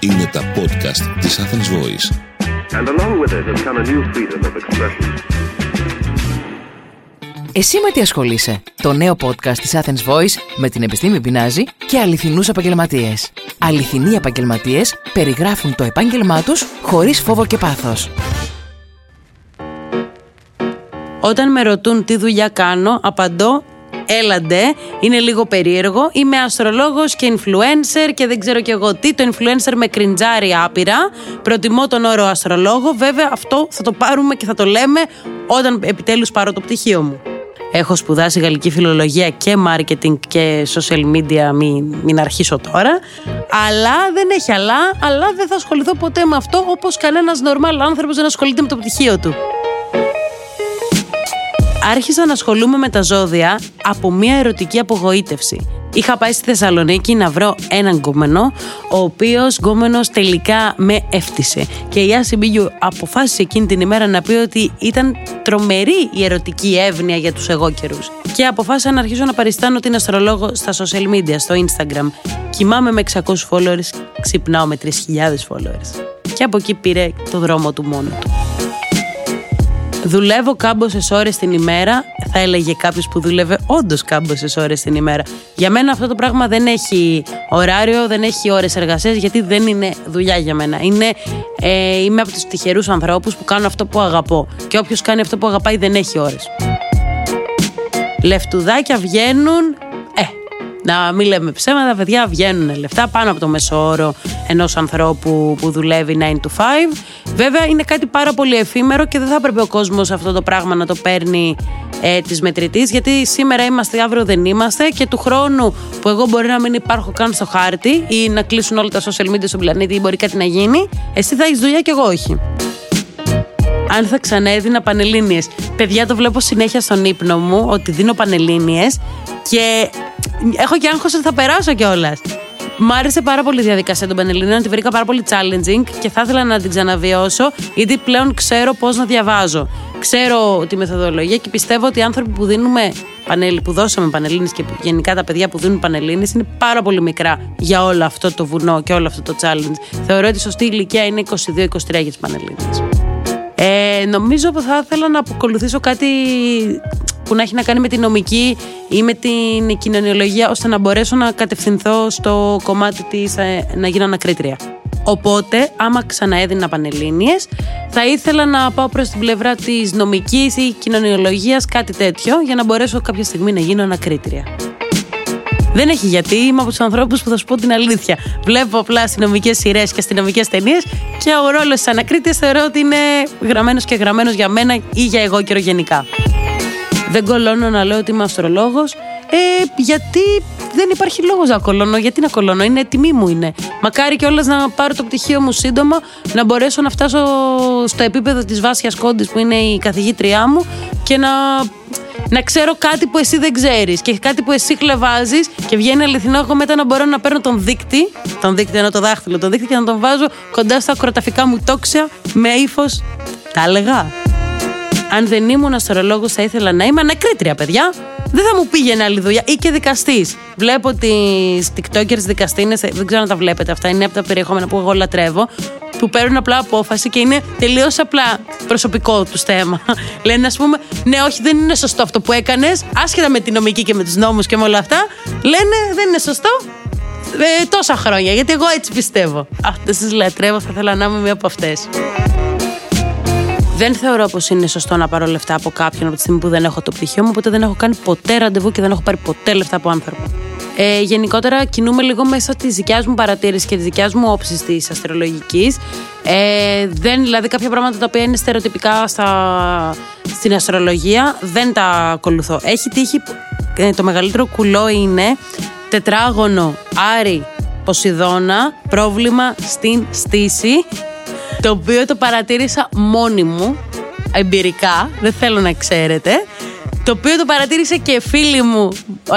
Είναι τα podcast της Athens Voice. And along with it has come a new freedom of expression. Εσύ με τι ασχολείσαι; Το νέο podcast της Athens Voice με την επιστήμη πεινάζει και αληθινούς επαγγελματίες. Αληθινοί επαγγελματίες περιγράφουν το επάγγελμά τους χωρίς φόβο και πάθος. Όταν με ρωτούν τι δουλειά κάνω, απαντώ έλαντε, είναι λίγο περίεργο. Είμαι αστρολόγος και influencer και δεν ξέρω κι εγώ τι. Το influencer με κριντζάρει άπειρα. Προτιμώ τον όρο αστρολόγο. Βέβαια, αυτό θα το πάρουμε και θα το λέμε όταν επιτέλους πάρω το πτυχίο μου. Έχω σπουδάσει γαλλική φιλολογία και marketing και social media, μην, μην αρχίσω τώρα. Αλλά δεν έχει αλλά, αλλά δεν θα ασχοληθώ ποτέ με αυτό όπως κανένας normal άνθρωπος δεν ασχολείται με το πτυχίο του άρχισα να ασχολούμαι με τα ζώδια από μια ερωτική απογοήτευση. Είχα πάει στη Θεσσαλονίκη να βρω έναν γκόμενο, ο οποίος γκόμενος τελικά με έφτισε. Και η Άση Μπίγιου αποφάσισε εκείνη την ημέρα να πει ότι ήταν τρομερή η ερωτική εύνοια για τους εγώ καιρού. Και αποφάσισα να αρχίσω να παριστάνω την αστρολόγο στα social media, στο Instagram. Κοιμάμαι με 600 followers, ξυπνάω με 3.000 followers. Και από εκεί πήρε το δρόμο του μόνο του. Δουλεύω κάμποσες ώρες την ημέρα. Θα έλεγε κάποιος που δούλευε όντως κάμποσες ώρες την ημέρα. Για μένα αυτό το πράγμα δεν έχει ωράριο, δεν έχει ώρες εργασίας, γιατί δεν είναι δουλειά για μένα. Είναι, ε, είμαι από τους τυχερούς ανθρώπους που κάνω αυτό που αγαπώ. Και όποιος κάνει αυτό που αγαπάει δεν έχει ώρες. Λεφτουδάκια βγαίνουν να μην λέμε ψέματα, παιδιά βγαίνουν λεφτά πάνω από το μεσόωρο ενός ανθρώπου που δουλεύει 9 to 5. Βέβαια είναι κάτι πάρα πολύ εφήμερο και δεν θα έπρεπε ο κόσμος αυτό το πράγμα να το παίρνει ε, της μετρητής, γιατί σήμερα είμαστε, αύριο δεν είμαστε και του χρόνου που εγώ μπορεί να μην υπάρχω καν στο χάρτη ή να κλείσουν όλα τα social media στον πλανήτη ή μπορεί κάτι να γίνει, εσύ θα έχεις δουλειά και εγώ όχι αν θα ξαναέδινα πανελλήνιες. Παιδιά, το βλέπω συνέχεια στον ύπνο μου ότι δίνω πανελλήνιες και έχω και άγχος ότι θα περάσω κιόλας. Μ' άρεσε πάρα πολύ η διαδικασία των Πανελλήνιων, τη βρήκα πάρα πολύ challenging και θα ήθελα να την ξαναβιώσω, γιατί πλέον ξέρω πώς να διαβάζω. Ξέρω τη μεθοδολογία και πιστεύω ότι οι άνθρωποι που δίνουμε πανέλη, που δώσαμε πανελλήνιες και γενικά τα παιδιά που δίνουν πανελλήνιες είναι πάρα πολύ μικρά για όλο αυτό το βουνό και όλο αυτό το challenge. Θεωρώ ότι η σωστή ηλικία είναι 22-23 για τι πανελλήνιες. Ε, νομίζω που θα ήθελα να αποκολουθήσω κάτι που να έχει να κάνει με την νομική ή με την κοινωνιολογία ώστε να μπορέσω να κατευθυνθώ στο κομμάτι της ε, να γίνω ανακρίτρια. Οπότε, άμα ξαναέδινα πανελλήνιες, θα ήθελα να πάω προς την πλευρά της νομικής ή κοινωνιολογίας, κάτι τέτοιο, για να μπορέσω κάποια στιγμή να γίνω ανακρίτρια. Δεν έχει γιατί. Είμαι από τους ανθρώπους που θα σου πω την αλήθεια. Βλέπω απλά αστυνομικέ σειρές και αστυνομικέ ταινίες και ο ρόλος της ανακρίτη θεωρώ ότι είναι γραμμένος και γραμμένος για μένα ή για εγώ καιρό γενικά. Δεν κολώνω να λέω ότι είμαι αστρολόγο. Ε, γιατί δεν υπάρχει λόγος να κολώνω. Γιατί να κολώνω, είναι τιμή μου είναι. Μακάρι κιόλας να πάρω το πτυχίο μου σύντομα, να μπορέσω να φτάσω στο επίπεδο της Βάσιας Κόντι που είναι η καθηγήτριά μου και να να ξέρω κάτι που εσύ δεν ξέρεις και κάτι που εσύ χλεβάζεις και βγαίνει αληθινό. Εγώ μετά να μπορώ να παίρνω τον δείκτη, τον δείκτη ενώ το δάχτυλο, τον δείκτη και να τον βάζω κοντά στα ακροταφικά μου τόξια με ύφος. Τα έλεγα. Αν δεν ήμουν αστρολόγος, θα ήθελα να είμαι ανακρίτρια, παιδιά. Δεν θα μου πήγαινε άλλη δουλειά. Ή και δικαστής. Βλέπω τις TikTokers δικαστίνε, δεν ξέρω αν τα βλέπετε αυτά. Είναι από τα περιεχόμενα που εγώ λατρεύω που παίρνουν απλά απόφαση και είναι τελείως απλά προσωπικό τους θέμα. Λένε, ας πούμε, ναι, όχι, δεν είναι σωστό αυτό που έκανες, άσχετα με τη νομική και με τους νόμους και με όλα αυτά. Λένε, δεν είναι σωστό. Ε, τόσα χρόνια, γιατί εγώ έτσι πιστεύω. Αυτές τις λατρεύω, θα ήθελα να είμαι μία από αυτές. Δεν θεωρώ πως είναι σωστό να πάρω λεφτά από κάποιον από τη στιγμή που δεν έχω το πτυχίο μου, οπότε δεν έχω κάνει ποτέ ραντεβού και δεν έχω πάρει ποτέ λεφτά από άνθρωπο. Ε, γενικότερα κινούμε λίγο μέσα της δικιάς μου παρατήρησης και της δικιάς μου όψης της αστρολογικής. Ε, δεν, δηλαδή κάποια πράγματα τα οποία είναι στερεοτυπικά στα, στην αστρολογία δεν τα ακολουθώ. Έχει τύχει, ε, το μεγαλύτερο κουλό είναι τετράγωνο Άρη Ποσειδώνα, πρόβλημα στην στήση, το οποίο το παρατήρησα μόνη μου, εμπειρικά, δεν θέλω να ξέρετε. Το οποίο το παρατήρησε και φίλη μου,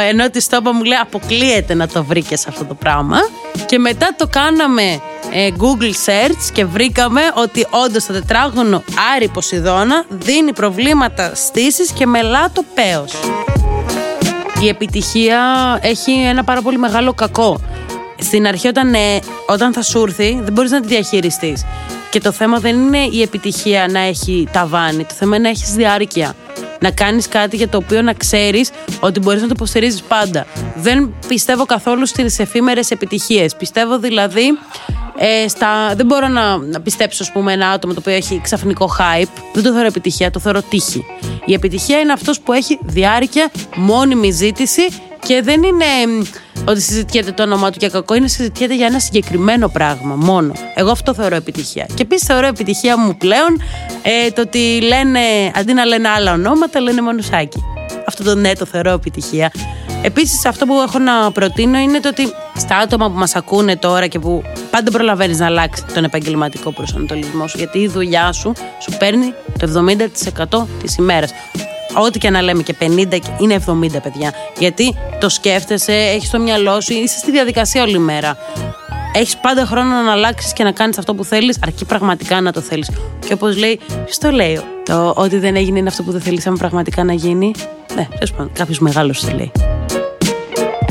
ενώ της το είπα, μου λέει: Αποκλείεται να το βρήκες αυτό το πράγμα. Και μετά το κάναμε ε, Google search και βρήκαμε ότι όντως το τετράγωνο Άρη Ποσειδώνα δίνει προβλήματα στήσης και μελά το πέος. η επιτυχία έχει ένα πάρα πολύ μεγάλο κακό. Στην αρχή, όταν, ε, όταν θα σου έρθει, δεν μπορείς να τη διαχειριστείς. Και το θέμα δεν είναι η επιτυχία να έχει ταβάνι. Το θέμα είναι να έχεις διάρκεια. Να κάνεις κάτι για το οποίο να ξέρεις ότι μπορείς να το υποστηρίζεις πάντα. Δεν πιστεύω καθόλου στις εφήμερες επιτυχίες. Πιστεύω δηλαδή ε, στα, δεν μπορώ να, να πιστέψω, ας πούμε, ένα άτομο το οποίο έχει ξαφνικό hype. Δεν το θεωρώ επιτυχία, το θεωρώ τύχη. Η επιτυχία είναι αυτός που έχει διάρκεια, μόνιμη ζήτηση και δεν είναι ότι συζητιέται το όνομά του για κακό, είναι συζητιέται για ένα συγκεκριμένο πράγμα μόνο. Εγώ αυτό θεωρώ επιτυχία. Και επίσης θεωρώ επιτυχία μου πλέον ε, το ότι λένε, αντί να λένε άλλα ονόματα, λένε μονουσάκι. Αυτό το ναι το θεωρώ επιτυχία. Επίσης, αυτό που έχω να προτείνω είναι το ότι στα άτομα που μας ακούνε τώρα και που πάντα προλαβαίνεις να αλλάξεις τον επαγγελματικό προσανατολισμό σου, γιατί η δουλειά σου σου παίρνει το 70% της ημέρας. Ό,τι και να λέμε και 50 είναι 70 παιδιά. Γιατί το σκέφτεσαι, έχεις το μυαλό σου, είσαι στη διαδικασία όλη μέρα. Έχεις πάντα χρόνο να αλλάξεις και να κάνεις αυτό που θέλεις, αρκεί πραγματικά να το θέλεις. Και όπως λέει, ποιο το λέει, το ότι δεν έγινε είναι αυτό που δεν θέλει, πραγματικά να γίνει. Ναι, τέλος πάντων, κάποιος μεγάλος το λέει.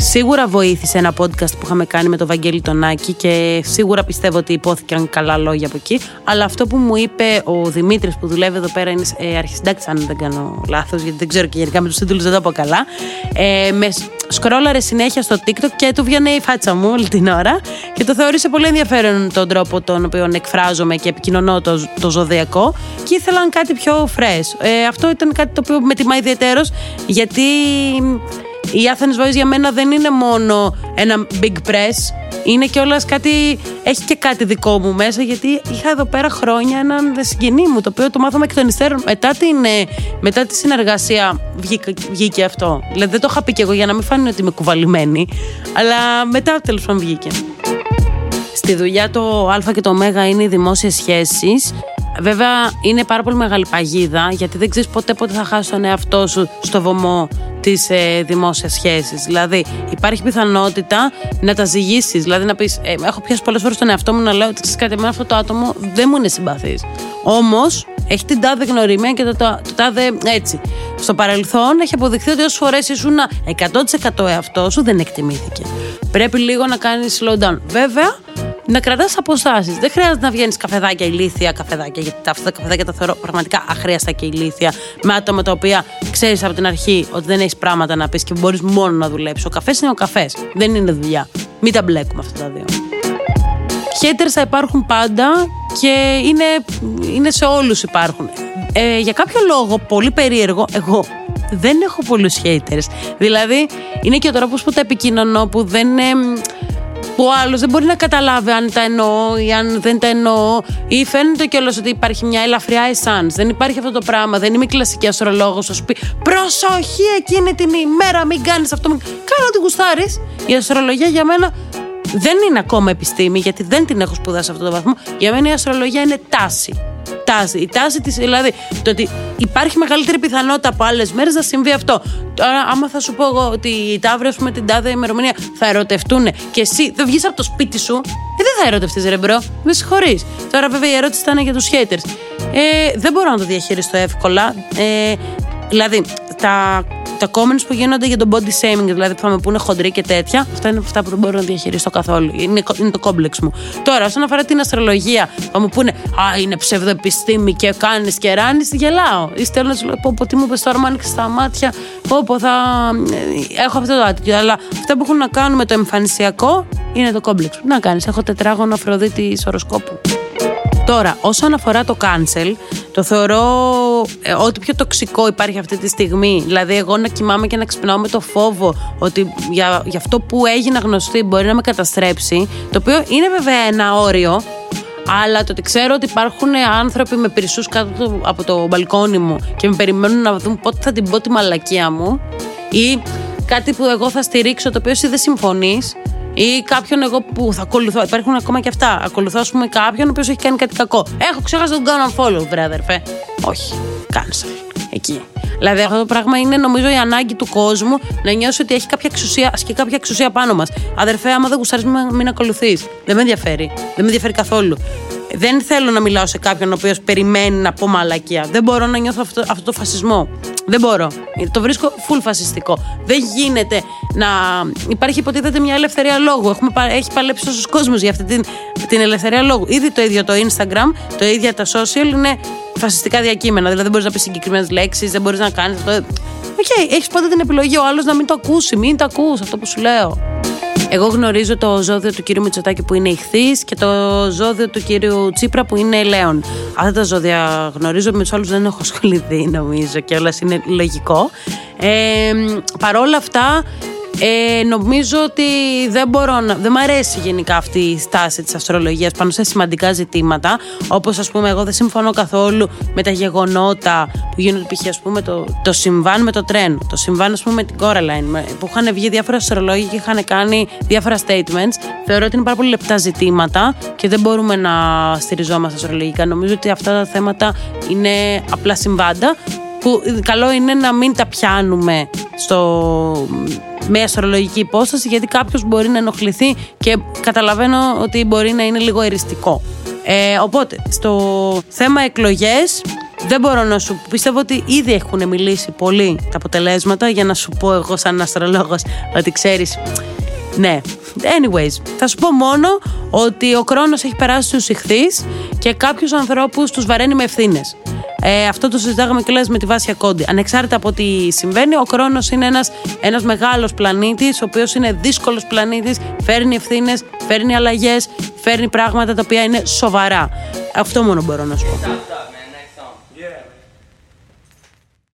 Σίγουρα βοήθησε ένα podcast που είχαμε κάνει με τον Βαγγέλη Τονάκη και σίγουρα πιστεύω ότι υπόθηκαν καλά λόγια από εκεί. Αλλά αυτό που μου είπε ο Δημήτρης που δουλεύει εδώ πέρα είναι ε, αρχισυντάκτης, αν δεν κάνω λάθος, γιατί δεν ξέρω και γενικά με τους τίτλους δεν τα πω καλά. Ε, με σκρόλαρε συνέχεια στο TikTok και του βγαίνει η φάτσα μου όλη την ώρα και το θεώρησε πολύ ενδιαφέρον τον τρόπο τον οποίο εκφράζομαι και επικοινωνώ το, το ζωδιακό και ήθελαν κάτι πιο fresh. Ε, αυτό ήταν κάτι το οποίο με τιμά ιδιαίτερο γιατί η Athens Voice για μένα δεν είναι μόνο ένα big press. Είναι και όλας κάτι. Έχει και κάτι δικό μου μέσα, γιατί είχα εδώ πέρα χρόνια έναν συγγενή μου, το οποίο το μάθαμε εκ των υστέρων. Μετά, την, ε, μετά τη συνεργασία βγήκε, βγήκε αυτό. Δηλαδή δεν το είχα πει και εγώ για να μην φάνει ότι είμαι κουβαλημένη, αλλά μετά τέλος πάντων βγήκε. Στη δουλειά το Α και το Ω είναι οι δημόσιες σχέσεις. Βέβαια είναι πάρα πολύ μεγάλη παγίδα γιατί δεν ξέρεις ποτέ πότε θα χάσει τον εαυτό σου στο βωμό της ε, δημόσιας σχέσης. Δηλαδή, υπάρχει πιθανότητα να τα ζυγίσεις. Δηλαδή, να πεις: ε, Έχω πιάσει πολλές φορές τον εαυτό μου να λέω ότι ξέρεις κάτι, με αυτό το άτομο δεν μου είναι συμπαθής. Όμως, έχει την τάδε γνωριμία και το, το, το τάδε έτσι. Στο παρελθόν έχει αποδειχθεί ότι όσες φορές ήσουν 100% εαυτό σου δεν εκτιμήθηκε. Πρέπει λίγο να κάνεις slow down. Βέβαια, να κρατάς αποστάσεις. Δεν χρειάζεται να βγαίνεις καφεδάκια ηλίθια, καφεδάκια, γιατί αυτά τα καφεδάκια τα θεωρώ πραγματικά αχρίαστα και ηλίθια, με άτομα τα οποία ξέρεις από την αρχή ότι δεν έχεις πράγματα να πεις και μπορείς μόνο να δουλέψεις. Ο καφές είναι ο καφές. Δεν είναι δουλειά. Μην τα μπλέκουμε αυτά τα δύο. Haters θα υπάρχουν πάντα και είναι, είναι σε όλους υπάρχουν. Ε, για κάποιο λόγο, πολύ περίεργο, εγώ δεν έχω πολλούς haters. Δηλαδή, είναι και ο τρόπο που τα επικοινωνώ που δεν που ο άλλος δεν μπορεί να καταλάβει αν τα εννοώ ή αν δεν τα εννοώ. Ή φαίνεται κιόλας ότι υπάρχει μια ελαφριά εσάν. Δεν υπάρχει αυτό το πράγμα. Δεν είμαι κλασική αστρολόγος. Θα σου πει Προσοχή εκείνη την ημέρα, μην κάνεις αυτό. Κάνω ό,τι γουστάρεις. Η αστρολογία για μένα δεν είναι ακόμα επιστήμη, γιατί δεν την έχω σπουδάσει σε αυτό το βαθμό. Για μένα η αστρολογία είναι τάση τάση. Η τάση της, δηλαδή, το ότι υπάρχει μεγαλύτερη πιθανότητα από άλλες μέρες να συμβεί αυτό. Τώρα, άμα θα σου πω εγώ ότι οι ταύροι, ας πούμε, την τάδε ημερομηνία θα ερωτευτούν και εσύ δεν βγεις από το σπίτι σου, ε, δεν θα ερωτευτείς, ρε bro. Με συγχωρείς. Τώρα, βέβαια, η ερώτηση ήταν για τους haters. Ε, δεν μπορώ να το διαχειριστώ εύκολα. Ε, δηλαδή, τα τα comments που γίνονται για το body shaming, δηλαδή που θα με πούνε χοντρή και τέτοια, αυτά είναι αυτά που δεν μπορώ να διαχειριστώ καθόλου. Είναι, είναι το κόμπλεξ μου. Τώρα, όσον αφορά την αστρολογία, θα μου πούνε Α, είναι ψευδοεπιστήμη και κάνεις και ράνεις, γελάω. Ή στέλνω, πω, πω, τι μου είπες τώρα, μου άνοιξες τα μάτια, πω, πω, θα. Ε, έχω αυτό το άτομο. Αλλά αυτά που έχουν να κάνουν με το εμφανισιακό είναι το κόμπλεξ μου. Να κάνεις, έχω τετράγωνο Αφροδίτη οροσκόπου. Τώρα, όσον αφορά το cancel, το θεωρώ ε, ό,τι πιο τοξικό υπάρχει αυτή τη στιγμή. Δηλαδή, εγώ να κοιμάμαι και να ξυπνάω με το φόβο ότι για, για αυτό που έγινα γνωστή μπορεί να με καταστρέψει. Το οποίο είναι βέβαια ένα όριο, αλλά το ότι ξέρω ότι υπάρχουν άνθρωποι με πυρσούς κάτω από το μπαλκόνι μου και με περιμένουν να δουν πότε θα την πω τη μαλακία μου ή κάτι που εγώ θα στηρίξω το οποίο εσύ δεν συμφωνείς ή κάποιον εγώ που θα ακολουθώ. Υπάρχουν ακόμα και αυτά. Ακολουθώ, ας πούμε, κάποιον ο οποίος έχει κάνει κάτι κακό. Έχω ξέχασα τον κάνω follow, βρε αδερφέ. Όχι. Cancel. Εκεί. Δηλαδή αυτό το πράγμα είναι νομίζω η ανάγκη του κόσμου να νιώσει ότι έχει κάποια εξουσία, ασκεί κάποια εξουσία πάνω μας. Αδερφέ, άμα δεν γουστάρεις, μην, μην ακολουθείς. Δεν με ενδιαφέρει. Δεν με ενδιαφέρει καθόλου. Δεν θέλω να μιλάω σε κάποιον ο οποίος περιμένει να πω μαλακία. Δεν μπορώ να νιώθω αυτό, αυτό το φασισμό. Δεν μπορώ. Το βρίσκω full φασιστικό. Δεν γίνεται να. Υπάρχει υποτίθεται μια ελευθερία λόγου. Έχουμε, έχει παλέψει τόσος κόσμος για αυτή την, την ελευθερία λόγου. Ήδη το ίδιο το Instagram, το ίδιο τα social είναι φασιστικά διακείμενα. Δηλαδή δεν μπορείς να πεις συγκεκριμένες λέξεις, δεν μπορείς να κάνεις αυτό. OK, okay, έχεις πάντα την επιλογή ο άλλος να μην το ακούσει. Μην το ακούς αυτό που σου λέω. Εγώ γνωρίζω το ζώδιο του κύριου Μητσοτάκη που είναι ιχθύς και το ζώδιο του κύριου Τσίπρα που είναι λέων. Αυτά τα ζώδια γνωρίζω, με τους άλλους δεν έχω ασχοληθεί νομίζω και όλας είναι λογικό. Ε, παρόλα αυτά, ε, νομίζω ότι δεν μπορώ να. Δεν μου αρέσει γενικά αυτή η στάση της αστρολογίας πάνω σε σημαντικά ζητήματα. Όπως ας πούμε, εγώ δεν συμφωνώ καθόλου με τα γεγονότα που γίνονται π.χ. ας πούμε το, το συμβάν με το τρένο. Το συμβάν, ας πούμε, με την Coraline. Που είχαν βγει διάφορα αστρολόγοι και είχαν κάνει διάφορα statements. Θεωρώ ότι είναι πάρα πολύ λεπτά ζητήματα και δεν μπορούμε να στηριζόμαστε αστρολογικά. Νομίζω ότι αυτά τα θέματα είναι απλά συμβάντα που καλό είναι να μην τα πιάνουμε στο, με αστρολογική υπόσταση γιατί κάποιος μπορεί να ενοχληθεί και καταλαβαίνω ότι μπορεί να είναι λίγο εριστικό. Ε, οπότε, στο θέμα εκλογές δεν μπορώ να σου πιστεύω ότι ήδη έχουν μιλήσει πολύ τα αποτελέσματα για να σου πω εγώ σαν αστρολόγος ότι ξέρεις ναι. Anyways, θα σου πω μόνο ότι ο χρόνος έχει περάσει στους ηχθείς και κάποιους ανθρώπους τους βαραίνει με ευθύνες. Ε, αυτό το συζητάγαμε και με τη Βάσια Κόντι. Ανεξάρτητα από τι συμβαίνει, ο χρόνο είναι ένας ένας μεγάλος πλανήτης, ο οποίος είναι δύσκολος πλανήτης, φέρνει ευθύνες, φέρνει αλλαγές, φέρνει πράγματα τα οποία είναι σοβαρά. Αυτό μόνο μπορώ να σου πω.